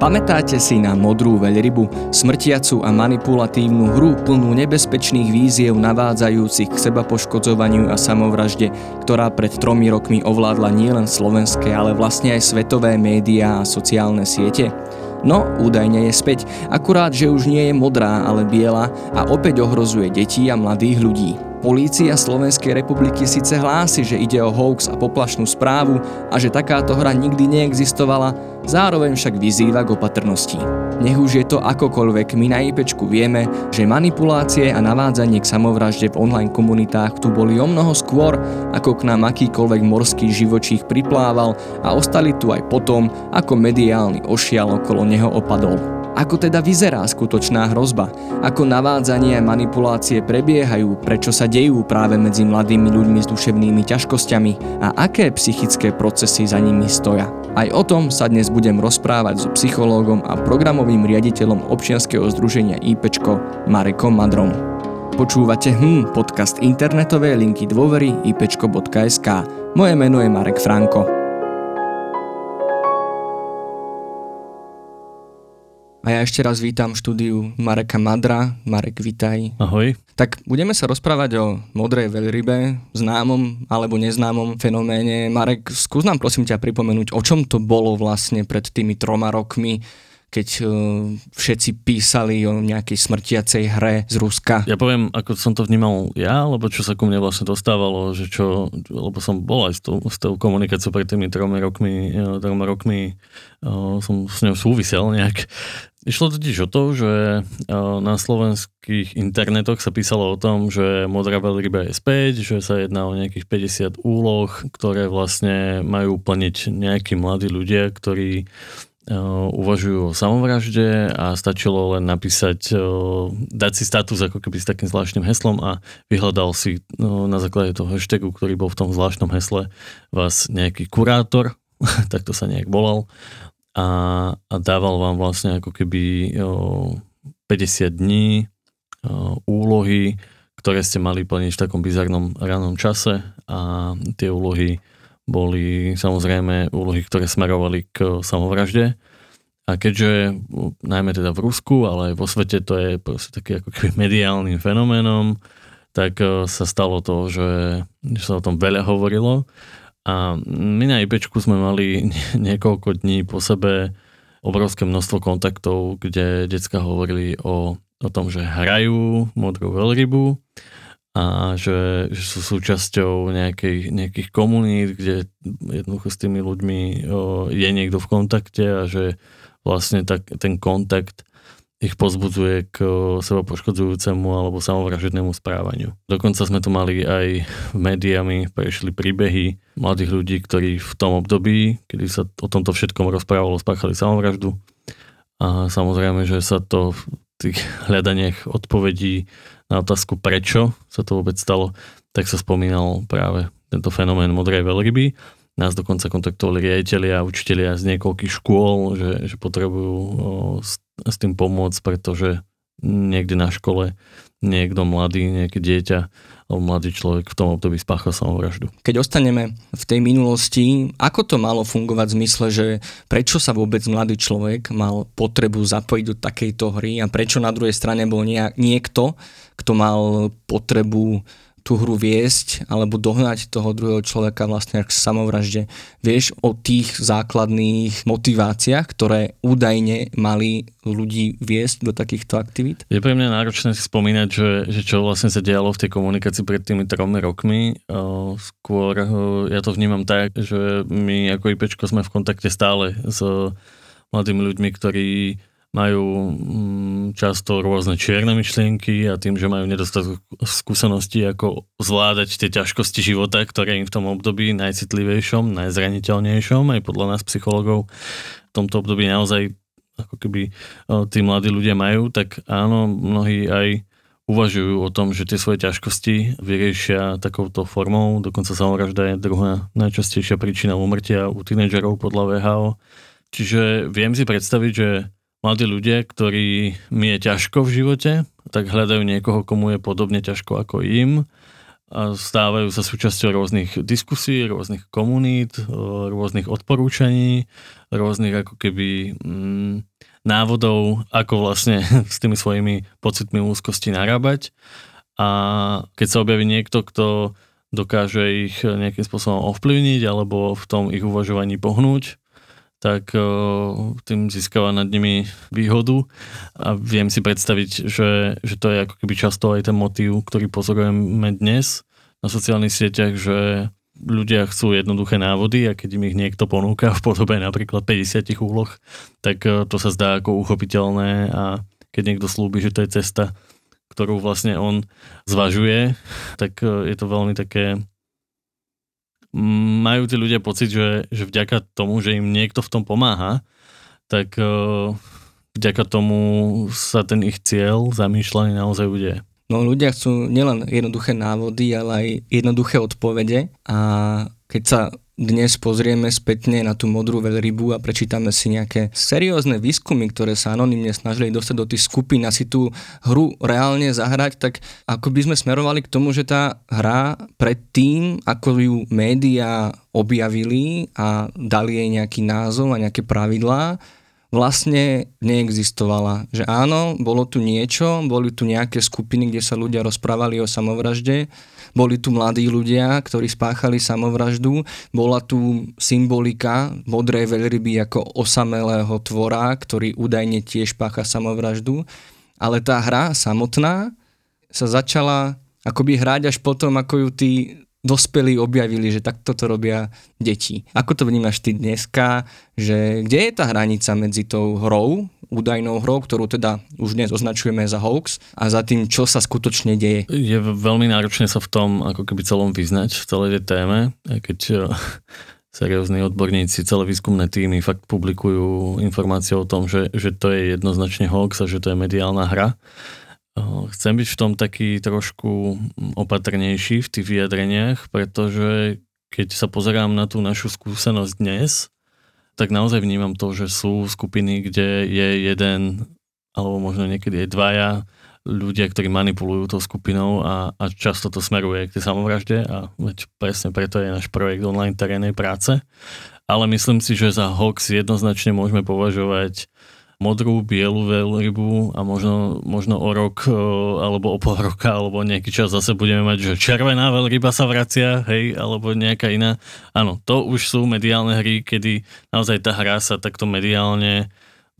Pamätáte si na modrú veľrybu, smrtiacu a manipulatívnu hru plnú nebezpečných víziev navádzajúcich k seba poškodzovaniu a samovražde, ktorá pred tromi rokmi ovládla nielen slovenské, ale vlastne aj svetové médiá a sociálne siete? No, údajne je späť, akurát, že už nie je modrá, ale biela a opäť ohrozuje detí a mladých ľudí. Polícia Slovenskej republiky síce hlási, že ide o hoax a poplašnú správu a že takáto hra nikdy neexistovala, zároveň však vyzýva k opatrnosti. Nech už je to akokoľvek, my na IPčku vieme, že manipulácie a navádzanie k samovražde v online komunitách tu boli o mnoho skôr, ako k nám akýkoľvek morský živočích priplával a ostali tu aj potom, ako mediálny ošial okolo neho opadol. Ako teda vyzerá skutočná hrozba? Ako navádzanie a manipulácie prebiehajú? Prečo sa dejú práve medzi mladými ľuďmi s duševnými ťažkosťami? A aké psychické procesy za nimi stoja? Aj o tom sa dnes budem rozprávať so psychológom a programovým riaditeľom občianskeho združenia IPčko Marekom Madrom. Počúvate HM, podcast internetovej linky dôvery ipčko.sk. Moje meno je Marek Franko. A ja ešte raz vítam štúdiu Mareka Madra. Marek, vitaj. Ahoj. Tak budeme sa rozprávať o modrej veľrybe, známom alebo neznámom fenoméne. Marek, skús nám prosím ťa pripomenúť, o čom to bolo vlastne pred tými troma rokmi, keď uh, všetci písali o nejakej smrtiacej hre z Ruska. Ja poviem, ako som to vnímal ja, alebo čo sa ku mne vlastne dostávalo, že čo, lebo som bol aj s tou, s tou komunikáciou pred tými tromi rokmi, e, troma rokmi uh, som s ňou súvisel nejak. Išlo totiž o to, že na slovenských internetoch sa písalo o tom, že modrá veľryba je späť, že sa jedná o nejakých 50 úloh, ktoré vlastne majú plniť nejakí mladí ľudia, ktorí uvažujú o samovražde a stačilo len napísať, dať si status ako keby s takým zvláštnym heslom a vyhľadal si na základe toho hashtagu, ktorý bol v tom zvláštnom hesle, vás nejaký kurátor, tak to sa nejak volal, a, a dával vám vlastne ako keby o, 50 dní o, úlohy, ktoré ste mali plniť v takom bizarnom ranom čase a tie úlohy boli samozrejme úlohy, ktoré smerovali k samovražde. A keďže najmä teda v Rusku, ale aj vo svete to je proste taký ako keby mediálnym fenoménom, tak sa stalo to, že, že sa o tom veľa hovorilo a my na IPčku sme mali niekoľko dní po sebe obrovské množstvo kontaktov, kde decka hovorili o, o tom, že hrajú modrú veľrybu a že, že sú súčasťou nejakej, nejakých komunít, kde jednoducho s tými ľuďmi o, je niekto v kontakte a že vlastne tak, ten kontakt ich pozbudzuje k seba poškodzujúcemu alebo samovražednému správaniu. Dokonca sme tu mali aj médiami, prešli príbehy mladých ľudí, ktorí v tom období, kedy sa o tomto všetkom rozprávalo, spáchali samovraždu. A samozrejme, že sa to v tých hľadaniach odpovedí na otázku, prečo sa to vôbec stalo, tak sa spomínal práve tento fenomén modrej veľryby. Nás dokonca kontaktovali riaditeľia a učiteľia z niekoľkých škôl, že, že potrebujú s tým pomôcť, pretože niekde na škole niekto mladý, nejaké dieťa alebo mladý človek v tom období spáchal samovraždu. Keď ostaneme v tej minulosti, ako to malo fungovať v zmysle, že prečo sa vôbec mladý človek mal potrebu zapojiť do takejto hry a prečo na druhej strane bol niekto, kto mal potrebu tú hru viesť alebo dohnať toho druhého človeka vlastne k samovražde. Vieš o tých základných motiváciách, ktoré údajne mali ľudí viesť do takýchto aktivít? Je pre mňa náročné si spomínať, že, že čo vlastne sa dialo v tej komunikácii pred tými tromi rokmi. Skôr ja to vnímam tak, že my ako IPčko sme v kontakte stále s mladými ľuďmi, ktorí majú mm, často rôzne čierne myšlienky a tým, že majú nedostatok skúseností, ako zvládať tie ťažkosti života, ktoré im v tom období najcitlivejšom, najzraniteľnejšom, aj podľa nás psychologov v tomto období naozaj ako keby tí mladí ľudia majú, tak áno, mnohí aj uvažujú o tom, že tie svoje ťažkosti vyriešia takouto formou. Dokonca samovražda je druhá najčastejšia príčina umrtia u tínedžerov podľa VHO. Čiže viem si predstaviť, že mladí ľudia, ktorí mi je ťažko v živote, tak hľadajú niekoho, komu je podobne ťažko ako im a stávajú sa súčasťou rôznych diskusí, rôznych komunít, rôznych odporúčaní, rôznych ako keby mm, návodov, ako vlastne s tými svojimi pocitmi úzkosti narábať. A keď sa objaví niekto, kto dokáže ich nejakým spôsobom ovplyvniť alebo v tom ich uvažovaní pohnúť, tak tým získava nad nimi výhodu. A viem si predstaviť, že, že to je ako keby často aj ten motív, ktorý pozorujeme dnes na sociálnych sieťach, že ľudia chcú jednoduché návody a keď im ich niekto ponúka v podobe napríklad 50 úloh, tak to sa zdá ako uchopiteľné. A keď niekto slúbi, že to je cesta, ktorú vlastne on zvažuje, tak je to veľmi také majú tí ľudia pocit, že, že vďaka tomu, že im niekto v tom pomáha, tak uh, vďaka tomu sa ten ich cieľ zamýšľaný naozaj udeje. No ľudia chcú nielen jednoduché návody, ale aj jednoduché odpovede a keď sa dnes pozrieme spätne na tú modrú veľrybu a prečítame si nejaké seriózne výskumy, ktoré sa anonymne snažili dostať do tých skupín a si tú hru reálne zahrať, tak ako by sme smerovali k tomu, že tá hra predtým, ako ju médiá objavili a dali jej nejaký názov a nejaké pravidlá, vlastne neexistovala. Že áno, bolo tu niečo, boli tu nejaké skupiny, kde sa ľudia rozprávali o samovražde, boli tu mladí ľudia, ktorí spáchali samovraždu, bola tu symbolika modrej veľryby ako osamelého tvora, ktorý údajne tiež pácha samovraždu, ale tá hra samotná sa začala akoby hrať až potom, ako ju tí dospelí objavili, že takto to robia deti. Ako to vnímaš ty dneska, že kde je tá hranica medzi tou hrou, údajnou hrou, ktorú teda už dnes označujeme za hoax a za tým, čo sa skutočne deje? Je veľmi náročné sa v tom ako keby celom vyznať, v celej téme, keď eh, seriózni odborníci, celé výskumné týmy fakt publikujú informácie o tom, že, že to je jednoznačne hoax a že to je mediálna hra Chcem byť v tom taký trošku opatrnejší v tých vyjadreniach, pretože keď sa pozerám na tú našu skúsenosť dnes, tak naozaj vnímam to, že sú skupiny, kde je jeden alebo možno niekedy aj dvaja ľudia, ktorí manipulujú tou skupinou a, a často to smeruje k tej samovražde a veď presne preto je náš projekt online terénnej práce. Ale myslím si, že za hoax jednoznačne môžeme považovať modrú, bielu veľrybu a možno, možno o rok alebo o pol roka alebo nejaký čas zase budeme mať, že červená veľryba sa vracia, hej, alebo nejaká iná. Áno, to už sú mediálne hry, kedy naozaj tá hra sa takto mediálne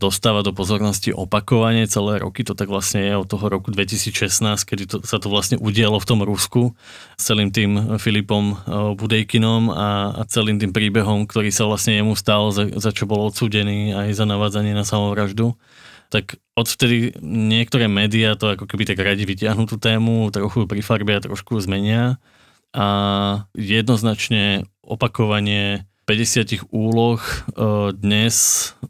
dostáva do pozornosti opakovane celé roky, to tak vlastne je od toho roku 2016, kedy to, sa to vlastne udialo v tom Rusku s celým tým Filipom eh, Budejkinom a, a celým tým príbehom, ktorý sa vlastne jemu stal, za, za čo bol odsúdený aj za navádzanie na samovraždu. Tak odvtedy niektoré médiá to ako keby tak radi vyťahnú tú tému, trochu prifarbia, trošku zmenia. A jednoznačne opakovanie 50 úloh e, dnes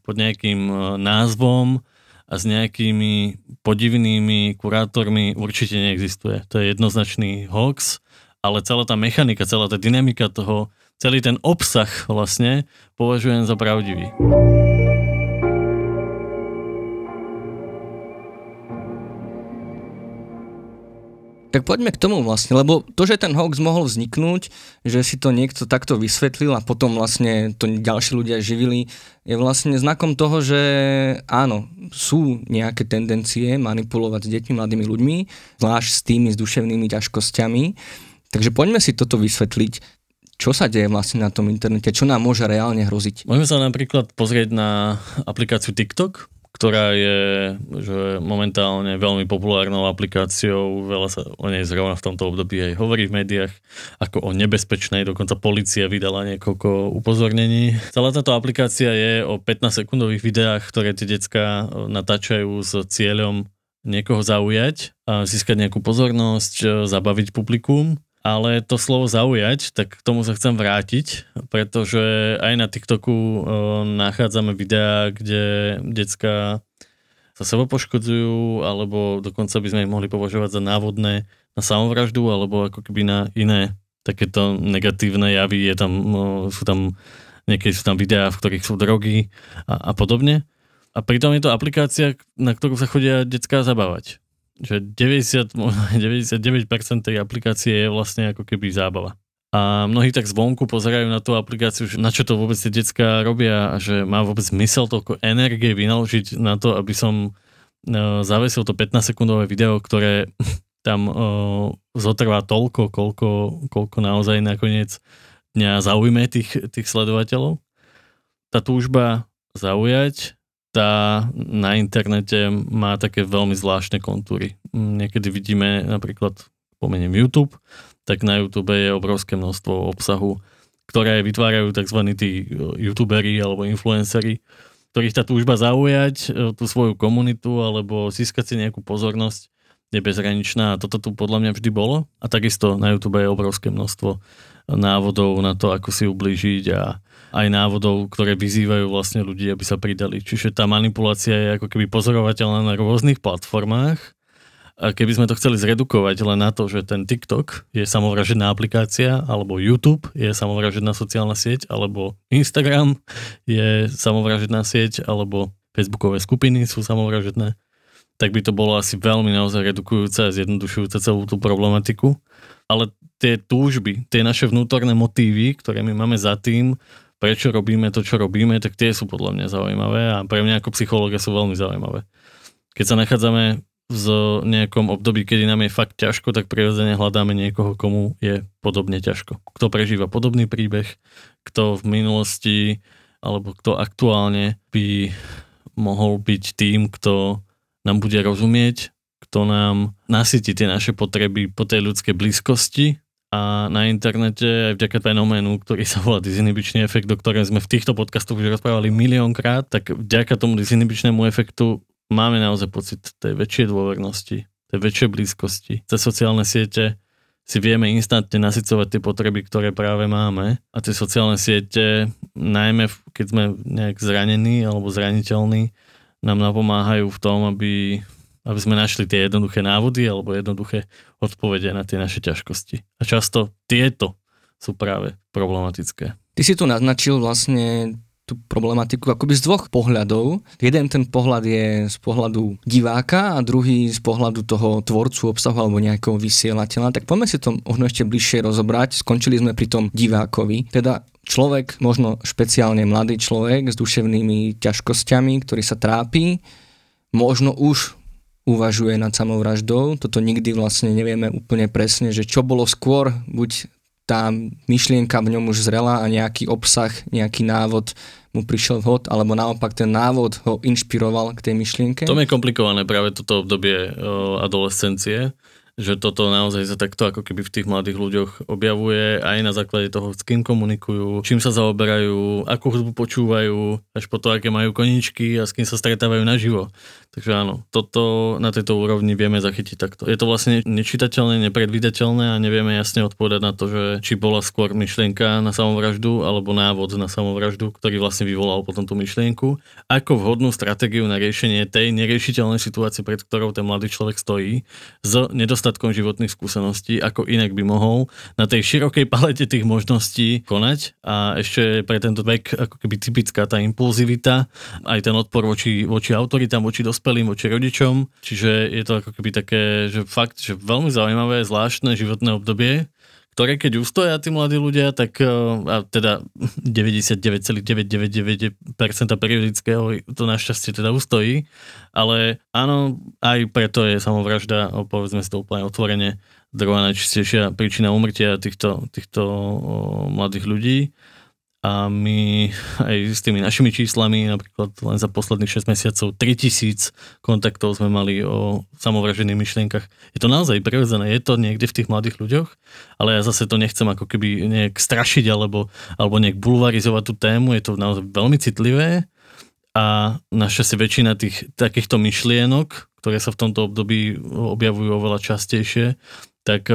pod nejakým e, názvom a s nejakými podivnými kurátormi určite neexistuje. To je jednoznačný hoax, ale celá tá mechanika, celá tá dynamika toho, celý ten obsah vlastne považujem za pravdivý. Tak poďme k tomu vlastne, lebo to, že ten hoax mohol vzniknúť, že si to niekto takto vysvetlil a potom vlastne to ďalší ľudia živili, je vlastne znakom toho, že áno, sú nejaké tendencie manipulovať s deťmi, mladými ľuďmi, zvlášť s tými s duševnými ťažkosťami. Takže poďme si toto vysvetliť, čo sa deje vlastne na tom internete, čo nám môže reálne hroziť. Môžeme sa napríklad pozrieť na aplikáciu TikTok, ktorá je že momentálne veľmi populárnou aplikáciou, veľa sa o nej zrovna v tomto období aj hovorí v médiách, ako o nebezpečnej, dokonca policia vydala niekoľko upozornení. Celá táto aplikácia je o 15-sekundových videách, ktoré tie decka natáčajú s cieľom niekoho zaujať a získať nejakú pozornosť, zabaviť publikum ale to slovo zaujať, tak k tomu sa chcem vrátiť, pretože aj na TikToku nachádzame videá, kde decka sa seba poškodzujú, alebo dokonca by sme ich mohli považovať za návodné na samovraždu, alebo ako keby na iné takéto negatívne javy. Je tam, sú tam niekedy sú tam videá, v ktorých sú drogy a, a podobne. A pritom je to aplikácia, na ktorú sa chodia detská zabávať. Že 90, 99% tej aplikácie je vlastne ako keby zábava. A mnohí tak zvonku pozerajú na tú aplikáciu, že na čo to vôbec tie decka robia a že má vôbec zmysel toľko energie vynaložiť na to, aby som uh, zavesil to 15-sekundové video, ktoré tam uh, zotrvá toľko, koľko, koľko naozaj nakoniec dňa zaujme tých, tých sledovateľov. Tá túžba zaujať, tá na internete má také veľmi zvláštne kontúry. Niekedy vidíme napríklad, pomeniem YouTube, tak na YouTube je obrovské množstvo obsahu, ktoré vytvárajú tzv. tí e, youtuberi alebo influenceri, ktorých tá túžba zaujať e, tú svoju komunitu alebo získať si nejakú pozornosť je bezhraničná a toto tu podľa mňa vždy bolo. A takisto na YouTube je obrovské množstvo návodov na to, ako si ublížiť a aj návodov, ktoré vyzývajú vlastne ľudí, aby sa pridali. Čiže tá manipulácia je ako keby pozorovateľná na rôznych platformách a keby sme to chceli zredukovať len na to, že ten TikTok je samovražedná aplikácia, alebo YouTube je samovražedná sociálna sieť, alebo Instagram je samovražedná sieť, alebo Facebookové skupiny sú samovražedné, tak by to bolo asi veľmi naozaj redukujúce a zjednodušujúce celú tú problematiku. Ale tie túžby, tie naše vnútorné motívy, ktoré my máme za tým, prečo robíme to, čo robíme, tak tie sú podľa mňa zaujímavé a pre mňa ako psychológa sú veľmi zaujímavé. Keď sa nachádzame v nejakom období, kedy nám je fakt ťažko, tak prirodzene hľadáme niekoho, komu je podobne ťažko. Kto prežíva podobný príbeh, kto v minulosti alebo kto aktuálne by mohol byť tým, kto nám bude rozumieť, kto nám nasytí tie naše potreby po tej ľudskej blízkosti a na internete aj vďaka fenoménu, ktorý sa volá dizinhibičný efekt, o ktorom sme v týchto podcastoch už rozprávali miliónkrát, tak vďaka tomu dizinhibičnému efektu máme naozaj pocit tej väčšej dôvernosti, tej väčšej blízkosti. Cez sociálne siete si vieme instantne nasycovať tie potreby, ktoré práve máme a tie sociálne siete, najmä keď sme nejak zranení alebo zraniteľní, nám napomáhajú v tom, aby, aby sme našli tie jednoduché návody alebo jednoduché odpovede na tie naše ťažkosti. A často tieto sú práve problematické. Ty si tu naznačil vlastne tú problematiku akoby z dvoch pohľadov. Jeden ten pohľad je z pohľadu diváka a druhý z pohľadu toho tvorcu obsahu alebo nejakého vysielateľa. Tak poďme si to možno ešte bližšie rozobrať. Skončili sme pri tom divákovi. Teda človek, možno špeciálne mladý človek s duševnými ťažkosťami, ktorý sa trápi, možno už uvažuje nad samovraždou. Toto nikdy vlastne nevieme úplne presne, že čo bolo skôr, buď tá myšlienka v ňom už zrela a nejaký obsah, nejaký návod mu prišiel vhod, alebo naopak ten návod ho inšpiroval k tej myšlienke? To je komplikované práve toto obdobie adolescencie, že toto naozaj sa takto ako keby v tých mladých ľuďoch objavuje aj na základe toho, s kým komunikujú, čím sa zaoberajú, akú hudbu počúvajú, až po to, aké majú koničky a s kým sa stretávajú naživo. Takže áno, toto na tejto úrovni vieme zachytiť takto. Je to vlastne nečitateľné, nepredvídateľné a nevieme jasne odpovedať na to, že či bola skôr myšlienka na samovraždu alebo návod na samovraždu, ktorý vlastne vyvolal potom tú myšlienku. Ako vhodnú stratégiu na riešenie tej neriešiteľnej situácie, pred ktorou ten mladý človek stojí, s nedostatkom životných skúseností, ako inak by mohol na tej širokej palete tých možností konať. A ešte pre tento vek ako keby typická tá impulzivita, aj ten odpor voči, voči autoritám, voči dos dospelým voči rodičom, čiže je to ako keby také, že fakt, že veľmi zaujímavé, zvláštne životné obdobie, ktoré keď ustoja tí mladí ľudia, tak eh, a teda 99,999% periodického to našťastie teda ustojí, ale áno, aj preto je samovražda, povedzme si to úplne otvorene, druhá najčistejšia príčina umrtia týchto, týchto mladých ľudí a my aj s tými našimi číslami, napríklad len za posledných 6 mesiacov 3000 kontaktov sme mali o samovražených myšlienkach. Je to naozaj prirodzené, je to niekde v tých mladých ľuďoch, ale ja zase to nechcem ako keby nejak strašiť alebo, alebo nejak bulvarizovať tú tému, je to naozaj veľmi citlivé a naša si väčšina tých takýchto myšlienok, ktoré sa v tomto období objavujú oveľa častejšie, tak,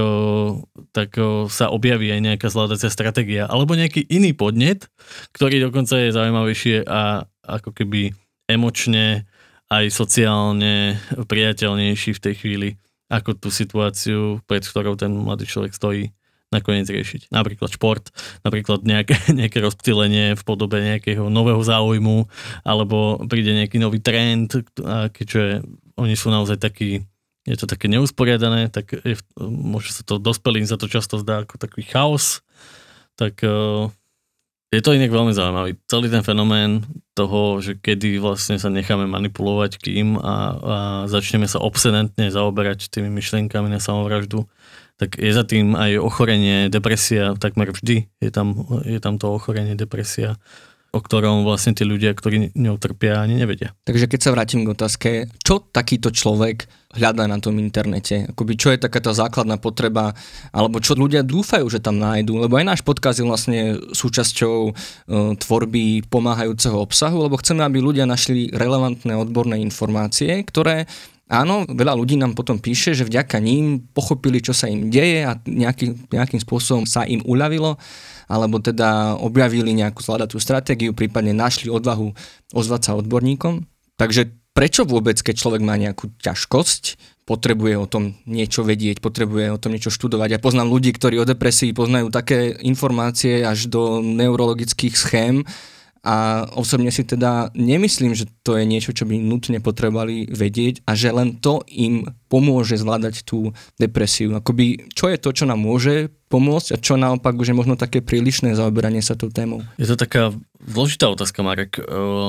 tak sa objaví aj nejaká zvládacia stratégia alebo nejaký iný podnet, ktorý dokonca je zaujímavejšie a ako keby emočne aj sociálne priateľnejší v tej chvíli ako tú situáciu, pred ktorou ten mladý človek stojí nakoniec riešiť. Napríklad šport, napríklad nejaké, nejaké rozptýlenie v podobe nejakého nového záujmu, alebo príde nejaký nový trend, keďže oni sú naozaj takí je to také neusporiadané, tak je, môže sa to dospelým za to často zdá ako taký chaos, tak uh, je to inak veľmi zaujímavý. Celý ten fenomén toho, že kedy vlastne sa necháme manipulovať kým a, a začneme sa obsedentne zaoberať tými myšlienkami na samovraždu, tak je za tým aj ochorenie, depresia, takmer vždy je tam, je tam to ochorenie, depresia o ktorom vlastne tí ľudia, ktorí ňou trpia, ani nevedia. Takže keď sa vrátim k otázke, čo takýto človek hľadá na tom internete? Akoby čo je taká tá základná potreba, alebo čo ľudia dúfajú, že tam nájdú? Lebo aj náš podkaz je vlastne súčasťou e, tvorby pomáhajúceho obsahu, lebo chceme, aby ľudia našli relevantné odborné informácie, ktoré Áno, veľa ľudí nám potom píše, že vďaka ním pochopili, čo sa im deje a nejaký, nejakým spôsobom sa im uľavilo alebo teda objavili nejakú zvládatú stratégiu, prípadne našli odvahu ozvať sa odborníkom. Takže prečo vôbec, keď človek má nejakú ťažkosť, potrebuje o tom niečo vedieť, potrebuje o tom niečo študovať. Ja poznám ľudí, ktorí o depresii poznajú také informácie až do neurologických schém, a osobne si teda nemyslím, že to je niečo, čo by nutne potrebovali vedieť a že len to im pomôže zvládať tú depresiu. Akoby, čo je to, čo nám môže pomôcť a čo naopak už je možno také prílišné zaoberanie sa tou témou? Je to taká zložitá otázka, Marek, eh,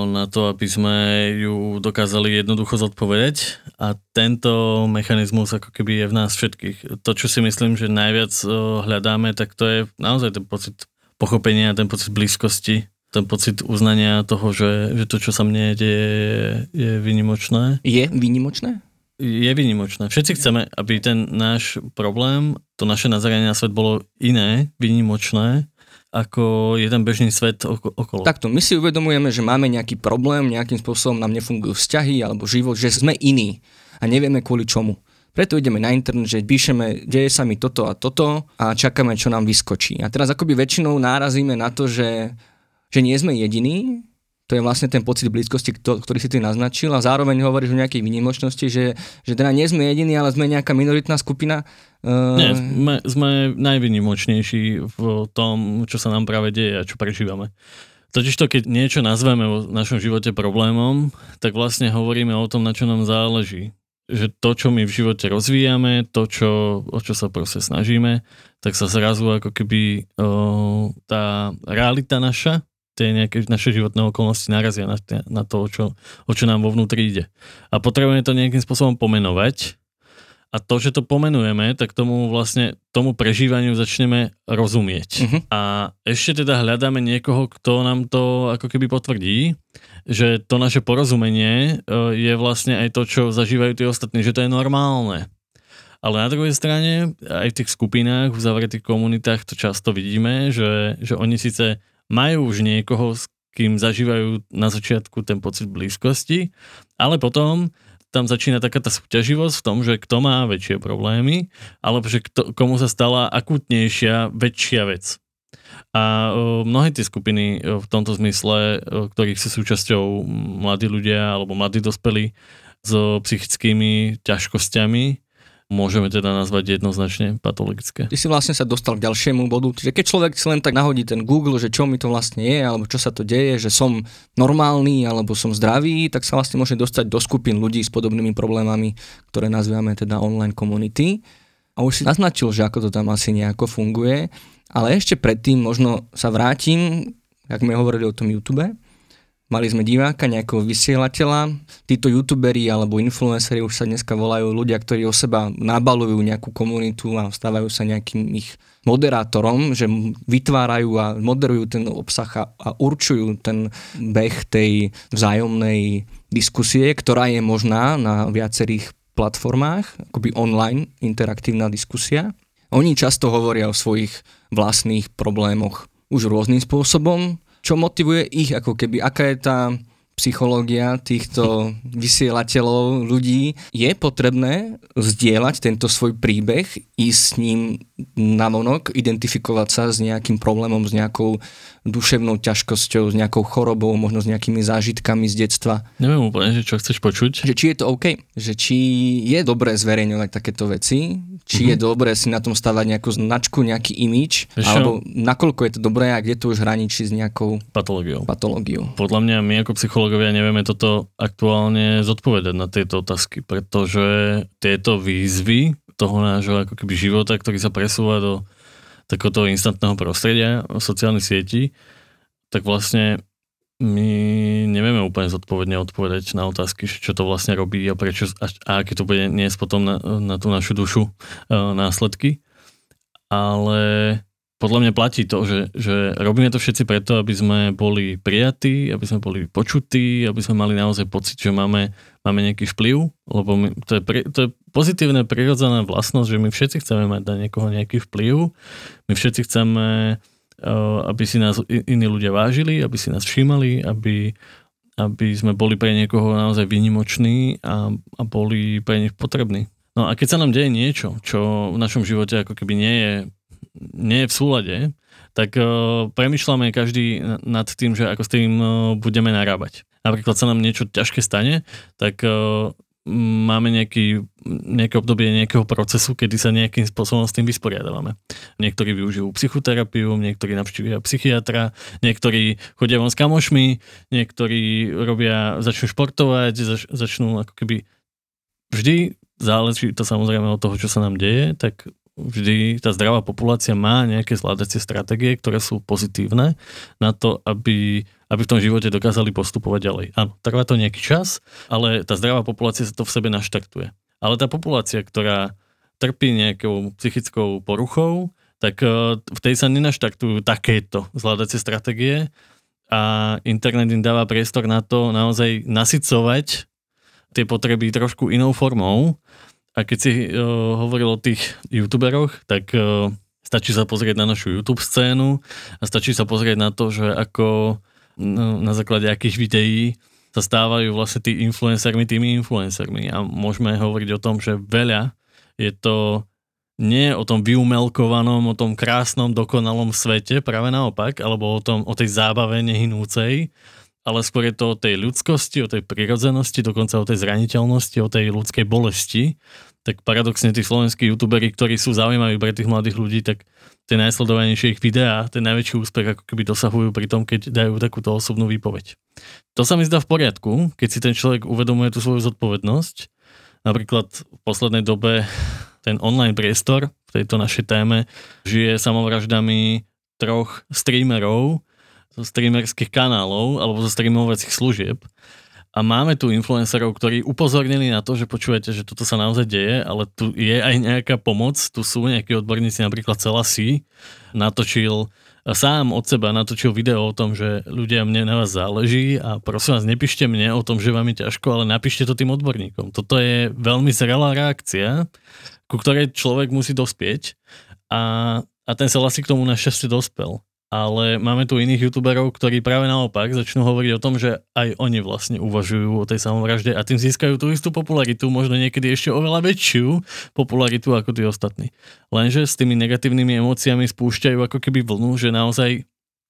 na to, aby sme ju dokázali jednoducho zodpovedať a tento mechanizmus ako keby je v nás všetkých. To, čo si myslím, že najviac eh, hľadáme, tak to je naozaj ten pocit pochopenia, ten pocit blízkosti ten pocit uznania toho, že, že to, čo sa mne deje, je, vynimočné. Je vynimočné? Je vynimočné. Všetci chceme, aby ten náš problém, to naše nazeranie na svet bolo iné, vynimočné, ako je ten bežný svet okolo. Takto, my si uvedomujeme, že máme nejaký problém, nejakým spôsobom nám nefungujú vzťahy alebo život, že sme iní a nevieme kvôli čomu. Preto ideme na internet, že píšeme, deje sa mi toto a toto a čakáme, čo nám vyskočí. A teraz akoby väčšinou nárazíme na to, že že nie sme jediní, to je vlastne ten pocit blízkosti, ktorý si ty naznačil a zároveň hovoríš o nejakej výnimočnosti, že, že teda nie sme jediní, ale sme nejaká minoritná skupina. Uh... Nie, sme, sme najvýnimočnejší v tom, čo sa nám práve deje a čo prežívame. Totiž to, keď niečo nazveme v našom živote problémom, tak vlastne hovoríme o tom, na čo nám záleží. Že to, čo my v živote rozvíjame, to, čo, o čo sa proste snažíme, tak sa zrazu ako keby o, tá realita naša tie nejaké naše životné okolnosti narazia na, na to, o čo, o čo nám vo vnútri ide. A potrebujeme to nejakým spôsobom pomenovať a to, že to pomenujeme, tak tomu vlastne, tomu prežívaniu začneme rozumieť. Uh-huh. A ešte teda hľadáme niekoho, kto nám to ako keby potvrdí, že to naše porozumenie e, je vlastne aj to, čo zažívajú tí ostatní, že to je normálne. Ale na druhej strane, aj v tých skupinách, v zavretých komunitách to často vidíme, že, že oni síce majú už niekoho, s kým zažívajú na začiatku ten pocit blízkosti, ale potom tam začína taká tá súťaživosť v tom, že kto má väčšie problémy, alebo že kto, komu sa stala akutnejšia, väčšia vec. A mnohé tie skupiny v tomto zmysle, ktorých sú súčasťou mladí ľudia alebo mladí dospelí so psychickými ťažkosťami, môžeme teda nazvať jednoznačne patologické. Ty si vlastne sa dostal k ďalšiemu bodu, čiže keď človek si len tak nahodí ten Google, že čo mi to vlastne je, alebo čo sa to deje, že som normálny, alebo som zdravý, tak sa vlastne môže dostať do skupín ľudí s podobnými problémami, ktoré nazývame teda online komunity. A už si naznačil, že ako to tam asi nejako funguje, ale ešte predtým možno sa vrátim, ak sme hovorili o tom YouTube, Mali sme diváka, nejakého vysielateľa. Títo youtuberi alebo influenceri už sa dneska volajú ľudia, ktorí o seba nabalujú nejakú komunitu a stávajú sa nejakým ich moderátorom, že vytvárajú a moderujú ten obsah a, a určujú ten beh tej vzájomnej diskusie, ktorá je možná na viacerých platformách, akoby online interaktívna diskusia. Oni často hovoria o svojich vlastných problémoch už rôznym spôsobom, čo motivuje ich, ako keby, aká je tá psychológia týchto vysielateľov, ľudí, je potrebné zdieľať tento svoj príbeh, ísť s ním na vonok, identifikovať sa s nejakým problémom, s nejakou duševnou ťažkosťou, s nejakou chorobou, možno s nejakými zážitkami z detstva. Neviem úplne, že čo chceš počuť. Že či je to OK, že či je dobré zverejňovať takéto veci, či mm-hmm. je dobré si na tom stavať nejakú značku, nejaký imič, alebo nakoľko je to dobré a kde to už hraničí s nejakou patológiou. patológiou. Podľa mňa my ako psychológovia nevieme toto aktuálne zodpovedať na tieto otázky, pretože tieto výzvy toho nášho ako keby života, ktorý sa presúva do takéhoto instantného prostredia sociálnych sietí, tak vlastne my nevieme úplne zodpovedne odpovedať na otázky, čo to vlastne robí a prečo a, aké to bude niesť potom na, na tú našu dušu uh, následky. Ale podľa mňa platí to, že, že robíme to všetci preto, aby sme boli prijatí, aby sme boli počutí, aby sme mali naozaj pocit, že máme, máme nejaký vplyv, lebo my, to, je, to je pozitívne, prirodzená vlastnosť, že my všetci chceme mať na niekoho nejaký vplyv, my všetci chceme, eh, aby si nás iní ľudia vážili, aby si nás všímali, aby, aby sme boli pre niekoho naozaj vynimoční a, a boli pre nich potrební. No a keď sa nám deje niečo, čo v našom živote ako keby nie je nie je v súlade, tak uh, premyšľame každý nad tým, že ako s tým uh, budeme narábať. Napríklad sa nám niečo ťažké stane, tak uh, máme nejaký, nejaké obdobie nejakého procesu, kedy sa nejakým spôsobom s tým vysporiadávame. Niektorí využijú psychoterapiu, niektorí navštívia psychiatra, niektorí chodia von s kamošmi, niektorí robia, začnú športovať, zač, začnú ako keby vždy záleží to samozrejme od toho, čo sa nám deje, tak vždy tá zdravá populácia má nejaké zvládacie stratégie, ktoré sú pozitívne na to, aby, aby v tom živote dokázali postupovať ďalej. Áno, trvá to nejaký čas, ale tá zdravá populácia sa to v sebe naštartuje. Ale tá populácia, ktorá trpí nejakou psychickou poruchou, tak e, v tej sa nenaštartujú takéto zvládacie stratégie a internet im dáva priestor na to naozaj nasycovať tie potreby trošku inou formou a keď si uh, hovoril o tých youtuberoch, tak uh, stačí sa pozrieť na našu YouTube scénu a stačí sa pozrieť na to, že ako no, na základe akých videí sa stávajú vlastne tí influencermi tými influencermi. A môžeme hovoriť o tom, že veľa je to nie o tom vyumelkovanom, o tom krásnom, dokonalom svete, práve naopak, alebo o, tom, o tej zábave nehynúcej, ale skôr je to o tej ľudskosti, o tej prirodzenosti, dokonca o tej zraniteľnosti, o tej ľudskej bolesti. Tak paradoxne tí slovenskí youtuberi, ktorí sú zaujímaví pre tých mladých ľudí, tak tie najsledovanejšie ich videá, ten najväčší úspech ako keby dosahujú pri tom, keď dajú takúto osobnú výpoveď. To sa mi zdá v poriadku, keď si ten človek uvedomuje tú svoju zodpovednosť. Napríklad v poslednej dobe ten online priestor v tejto našej téme žije samovraždami troch streamerov, zo streamerských kanálov alebo zo streamovacích služieb. A máme tu influencerov, ktorí upozornili na to, že počujete, že toto sa naozaj deje, ale tu je aj nejaká pomoc. Tu sú nejakí odborníci, napríklad Celasi, natočil sám od seba natočil video o tom, že ľudia mne na vás záleží a prosím vás, nepíšte mne o tom, že vám je ťažko, ale napíšte to tým odborníkom. Toto je veľmi zrelá reakcia, ku ktorej človek musí dospieť a, a ten Celasi k tomu našťastie dospel ale máme tu iných youtuberov, ktorí práve naopak začnú hovoriť o tom, že aj oni vlastne uvažujú o tej samovražde a tým získajú tú istú popularitu, možno niekedy ešte oveľa väčšiu popularitu ako tí ostatní. Lenže s tými negatívnymi emóciami spúšťajú ako keby vlnu, že naozaj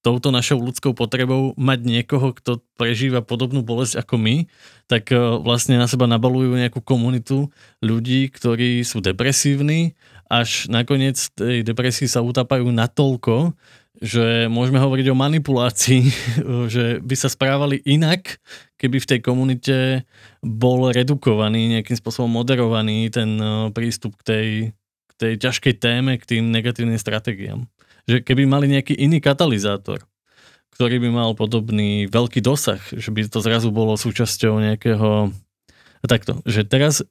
touto našou ľudskou potrebou mať niekoho, kto prežíva podobnú bolesť ako my, tak e, vlastne na seba nabalujú nejakú komunitu ľudí, ktorí sú depresívni, až nakoniec tej depresii sa utapajú natoľko, že môžeme hovoriť o manipulácii, že by sa správali inak, keby v tej komunite bol redukovaný, nejakým spôsobom moderovaný ten eh, prístup k tej, k tej ťažkej téme, k tým negatívnym stratégiám. Že keby mali nejaký iný katalizátor, ktorý by mal podobný veľký dosah, že by to zrazu bolo súčasťou nejakého... Takto, že teraz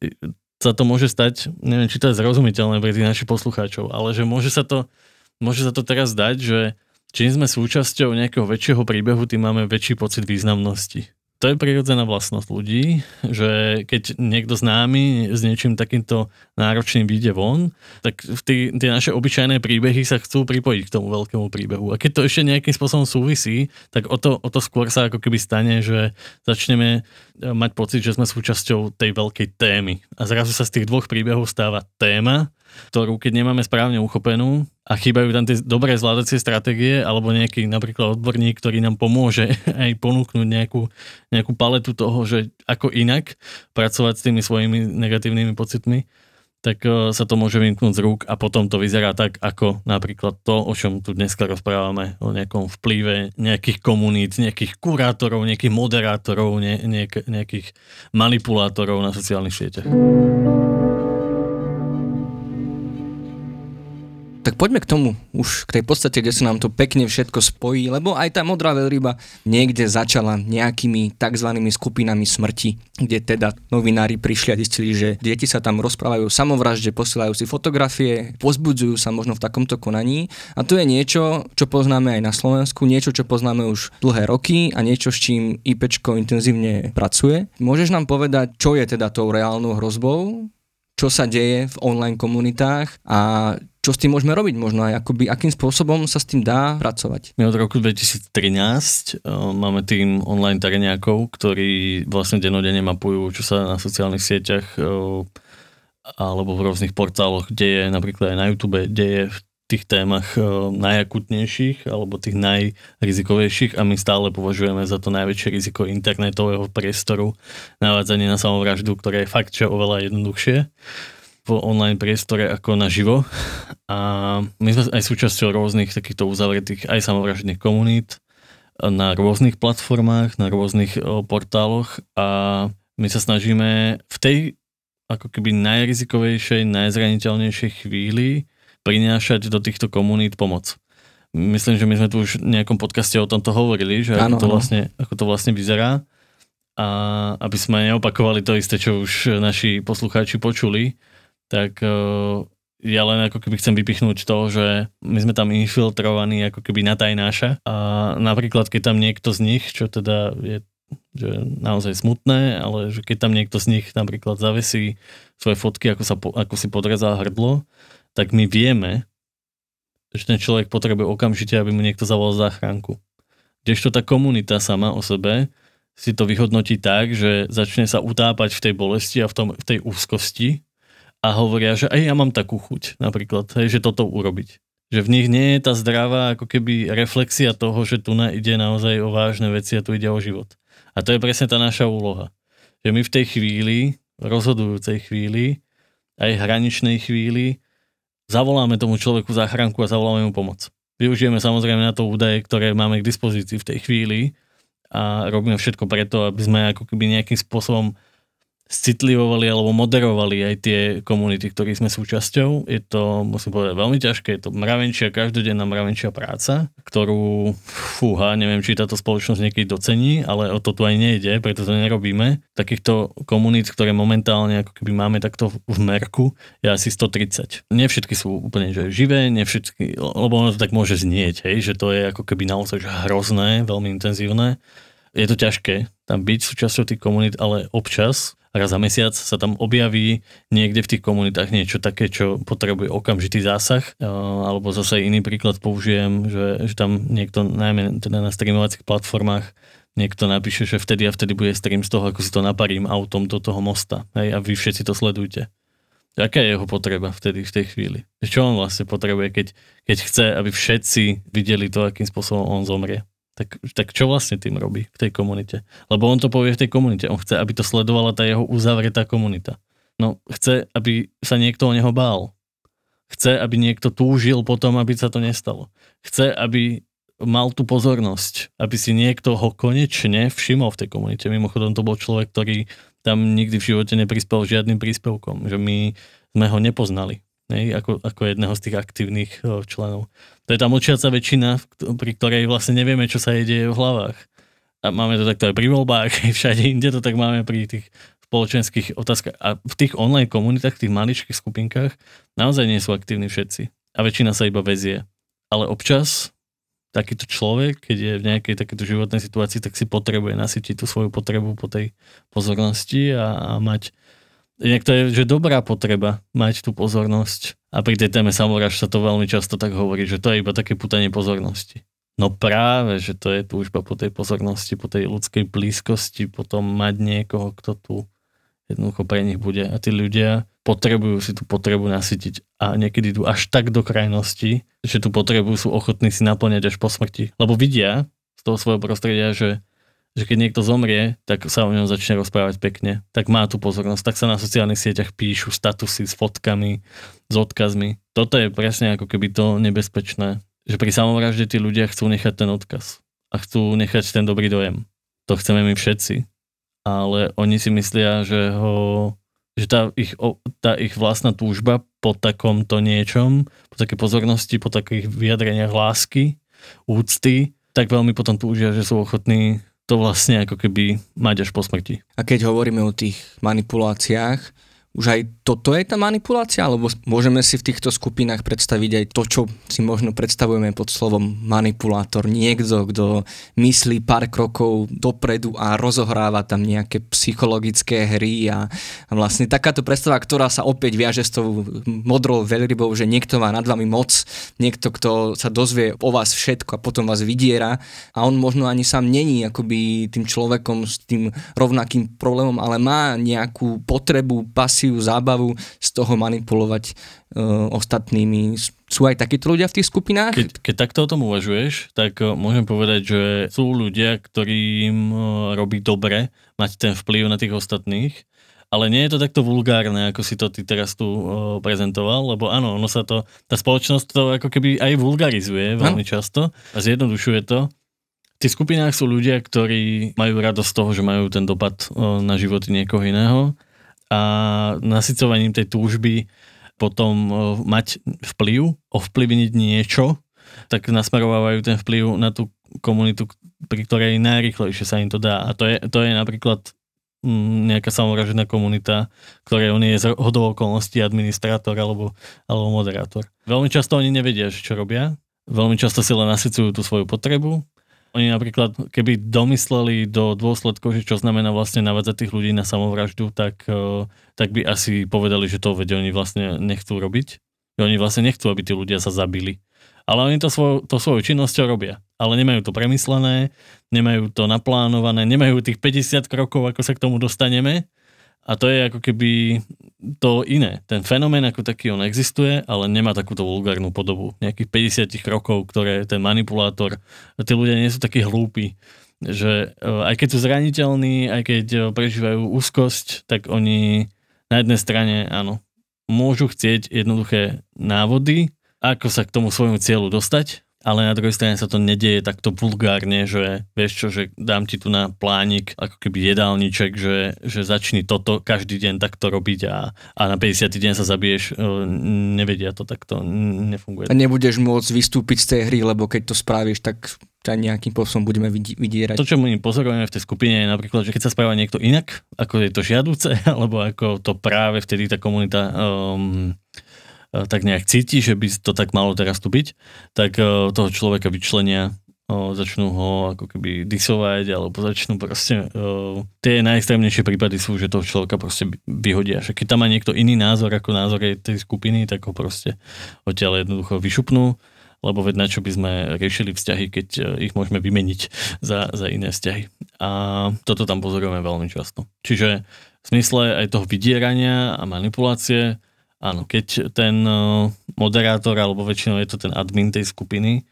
sa to môže stať, neviem, či to je zrozumiteľné pre tých našich poslucháčov, ale že môže sa to môže sa to teraz zdať, že čím sme súčasťou nejakého väčšieho príbehu, tým máme väčší pocit významnosti. To je prirodzená vlastnosť ľudí, že keď niekto s námi s niečím takýmto náročným vyjde von, tak tí, tie naše obyčajné príbehy sa chcú pripojiť k tomu veľkému príbehu. A keď to ešte nejakým spôsobom súvisí, tak o to, o to skôr sa ako keby stane, že začneme mať pocit, že sme súčasťou tej veľkej témy. A zrazu sa z tých dvoch príbehov stáva téma, ktorú keď nemáme správne uchopenú a chýbajú tam tie dobré zvládacie stratégie alebo nejaký napríklad odborník, ktorý nám pomôže aj ponúknuť nejakú, nejakú paletu toho, že ako inak pracovať s tými svojimi negatívnymi pocitmi, tak e, sa to môže vymknúť z rúk a potom to vyzerá tak, ako napríklad to, o čom tu dneska rozprávame, o nejakom vplyve nejakých komunít, nejakých kurátorov, nejakých moderátorov, ne, nejakých manipulátorov na sociálnych sieťach. Tak poďme k tomu, už k tej podstate, kde sa nám to pekne všetko spojí, lebo aj tá modrá veľryba niekde začala nejakými tzv. skupinami smrti, kde teda novinári prišli a zistili, že deti sa tam rozprávajú samovražde, posielajú si fotografie, pozbudzujú sa možno v takomto konaní a to je niečo, čo poznáme aj na Slovensku, niečo, čo poznáme už dlhé roky a niečo, s čím IPčko intenzívne pracuje. Môžeš nám povedať, čo je teda tou reálnou hrozbou, čo sa deje v online komunitách a čo s tým môžeme robiť? Možno aj akoby, akým spôsobom sa s tým dá pracovať. My od roku 2013 uh, máme tým online teréniakov, ktorí vlastne denodene mapujú, čo sa na sociálnych sieťach uh, alebo v rôznych portáloch deje, napríklad aj na YouTube deje v tých témach eh, najakutnejších alebo tých najrizikovejších a my stále považujeme za to najväčšie riziko internetového priestoru navádzanie na samovraždu, ktoré je fakt, že oveľa jednoduchšie v online priestore ako naživo. A my sme aj súčasťou rôznych takýchto uzavretých aj samovraždných komunít na rôznych platformách, na rôznych portáloch a my sa snažíme v tej ako keby najrizikovejšej, najzraniteľnejšej chvíli prinášať do týchto komunít pomoc. Myslím, že my sme tu už v nejakom podcaste o tomto hovorili, že ano, ako, to vlastne, ako to vlastne vyzerá. A aby sme neopakovali to isté, čo už naši poslucháči počuli, tak uh, ja len ako keby chcem vypichnúť to, že my sme tam infiltrovaní ako keby na tajnáša a napríklad keď tam niekto z nich, čo teda je že naozaj smutné, ale že keď tam niekto z nich napríklad zavesí svoje fotky, ako, sa, ako si podrezá hrdlo, tak my vieme, že ten človek potrebuje okamžite, aby mu niekto zavolal záchranku. Kdežto tá komunita sama o sebe si to vyhodnotí tak, že začne sa utápať v tej bolesti a v, tom, v tej úzkosti a hovoria, že aj ja mám takú chuť napríklad, hej, že toto urobiť. Že v nich nie je tá zdravá ako keby reflexia toho, že tu ide naozaj o vážne veci a tu ide o život. A to je presne tá naša úloha. Že my v tej chvíli, rozhodujúcej chvíli, aj hraničnej chvíli, zavoláme tomu človeku záchranku a zavoláme mu pomoc. Využijeme samozrejme na to údaje, ktoré máme k dispozícii v tej chvíli a robíme všetko preto, aby sme ako keby nejakým spôsobom citlivovali alebo moderovali aj tie komunity, ktorých sme súčasťou. Je to, musím povedať, veľmi ťažké. Je to mravenčia, každodenná mravenčia práca, ktorú, fúha, neviem, či táto spoločnosť niekedy docení, ale o to tu aj nejde, preto to nerobíme. Takýchto komunít, ktoré momentálne ako keby máme takto v merku, je asi 130. Nie všetky sú úplne že živé, nie všetky, lebo ono to tak môže znieť, hej, že to je ako keby naozaj hrozné, veľmi intenzívne. Je to ťažké tam byť súčasťou tých komunít, ale občas raz za mesiac sa tam objaví niekde v tých komunitách niečo také, čo potrebuje okamžitý zásah, alebo zase iný príklad použijem, že, že tam niekto, najmä teda na streamovacích platformách, niekto napíše, že vtedy a vtedy bude stream z toho, ako si to naparím autom do toho mosta. Hej, a vy všetci to sledujte. Aká je jeho potreba vtedy, v tej chvíli? Čo on vlastne potrebuje, keď, keď chce, aby všetci videli to, akým spôsobom on zomrie? Tak, tak čo vlastne tým robí v tej komunite? Lebo on to povie v tej komunite. On chce, aby to sledovala tá jeho uzavretá komunita. No, chce, aby sa niekto o neho bál. Chce, aby niekto túžil potom, aby sa to nestalo. Chce, aby mal tú pozornosť, aby si niekto ho konečne všimol v tej komunite. Mimochodom, to bol človek, ktorý tam nikdy v živote neprispel žiadnym príspevkom, že my sme ho nepoznali hej, ako, ako jedného z tých aktívnych členov. To je tá močiaca väčšina, pri ktorej vlastne nevieme, čo sa deje v hlavách. A máme to takto aj pri voľbách, aj všade inde to tak máme pri tých spoločenských otázkach. A v tých online komunitách, v tých maličkých skupinkách naozaj nie sú aktívni všetci. A väčšina sa iba vezie. Ale občas takýto človek, keď je v nejakej takéto životnej situácii, tak si potrebuje nasytiť tú svoju potrebu po tej pozornosti a, a mať Inak to je, že dobrá potreba mať tú pozornosť. A pri tej téme samovraž sa to veľmi často tak hovorí, že to je iba také putanie pozornosti. No práve, že to je túžba po tej pozornosti, po tej ľudskej blízkosti, potom mať niekoho, kto tu jednoducho pre nich bude. A tí ľudia potrebujú si tú potrebu nasytiť a niekedy idú až tak do krajnosti, že tú potrebu sú ochotní si naplňať až po smrti. Lebo vidia z toho svojho prostredia, že že keď niekto zomrie, tak sa o ňom začne rozprávať pekne, tak má tú pozornosť, tak sa na sociálnych sieťach píšu statusy s fotkami, s odkazmi. Toto je presne ako keby to nebezpečné, že pri samovražde tí ľudia chcú nechať ten odkaz a chcú nechať ten dobrý dojem. To chceme my všetci, ale oni si myslia, že ho že tá ich, tá ich vlastná túžba po takomto niečom, po takej pozornosti, po takých vyjadreniach lásky, úcty, tak veľmi potom túžia, že sú ochotní to vlastne ako keby mať až po smrti. A keď hovoríme o tých manipuláciách, už aj toto je tá manipulácia, alebo môžeme si v týchto skupinách predstaviť aj to, čo si možno predstavujeme pod slovom manipulátor. Niekto, kto myslí pár krokov dopredu a rozohráva tam nejaké psychologické hry a, vlastne takáto predstava, ktorá sa opäť viaže s tou modrou veľrybou, že niekto má nad vami moc, niekto, kto sa dozvie o vás všetko a potom vás vydiera a on možno ani sám není akoby tým človekom s tým rovnakým problémom, ale má nejakú potrebu, pasiu akciu, zábavu, z toho manipulovať uh, ostatnými. Sú aj takíto ľudia v tých skupinách? Keď, keď takto o tom uvažuješ, tak uh, môžem povedať, že sú ľudia, ktorým uh, robí dobre mať ten vplyv na tých ostatných, ale nie je to takto vulgárne, ako si to ty teraz tu uh, prezentoval, lebo áno, ono sa to, tá spoločnosť to ako keby aj vulgarizuje veľmi často a zjednodušuje to. V tých skupinách sú ľudia, ktorí majú radosť z toho, že majú ten dopad na životy niekoho iného a nasycovaním tej túžby potom e, mať vplyv, ovplyvniť niečo, tak nasmerovávajú ten vplyv na tú komunitu, pri ktorej najrychlejšie sa im to dá. A to je, to je napríklad mm, nejaká samovražená komunita, ktorej on je z hodou okolností administrátor alebo, alebo moderátor. Veľmi často oni nevedia, čo robia. Veľmi často si len nasycujú tú svoju potrebu oni napríklad, keby domysleli do dôsledkov, že čo znamená vlastne navádzať tých ľudí na samovraždu, tak, e, tak by asi povedali, že to vedia oni vlastne nechcú robiť. Oni vlastne nechcú, aby tí ľudia sa zabili. Ale oni to, svoj, to svojou činnosťou robia. Ale nemajú to premyslené, nemajú to naplánované, nemajú tých 50 krokov, ako sa k tomu dostaneme a to je ako keby to iné. Ten fenomén ako taký on existuje, ale nemá takúto vulgárnu podobu. Nejakých 50 rokov, ktoré ten manipulátor, tí ľudia nie sú takí hlúpi, že e, aj keď sú zraniteľní, aj keď e, prežívajú úzkosť, tak oni na jednej strane, áno, môžu chcieť jednoduché návody, ako sa k tomu svojmu cieľu dostať, ale na druhej strane sa to nedieje takto vulgárne, že vieš čo, že dám ti tu na plánik ako keby jedálniček, že, že začni toto každý deň takto robiť a, a na 50. deň sa zabiješ, e, nevedia to takto, nefunguje. A nebudeš môcť vystúpiť z tej hry, lebo keď to spravíš, tak ťa nejakým spôsobom budeme vydierať. To, čo my pozorujeme v tej skupine je napríklad, že keď sa správa niekto inak, ako je to žiaduce, alebo ako to práve vtedy tá komunita um, tak nejak cíti, že by to tak malo teraz tu byť, tak e, toho človeka vyčlenia o, začnú ho ako keby disovať, alebo začnú proste, tie najextrémnejšie prípady sú, že toho človeka proste vyhodia. Že keď tam má niekto iný názor ako názor tej skupiny, tak ho proste odtiaľ jednoducho vyšupnú, lebo veď na čo by sme riešili vzťahy, keď ich môžeme vymeniť za, za iné vzťahy. A toto tam pozorujeme veľmi často. Čiže v smysle aj toho vydierania a manipulácie Áno, keď ten eh, moderátor, alebo väčšinou je to ten admin tej skupiny,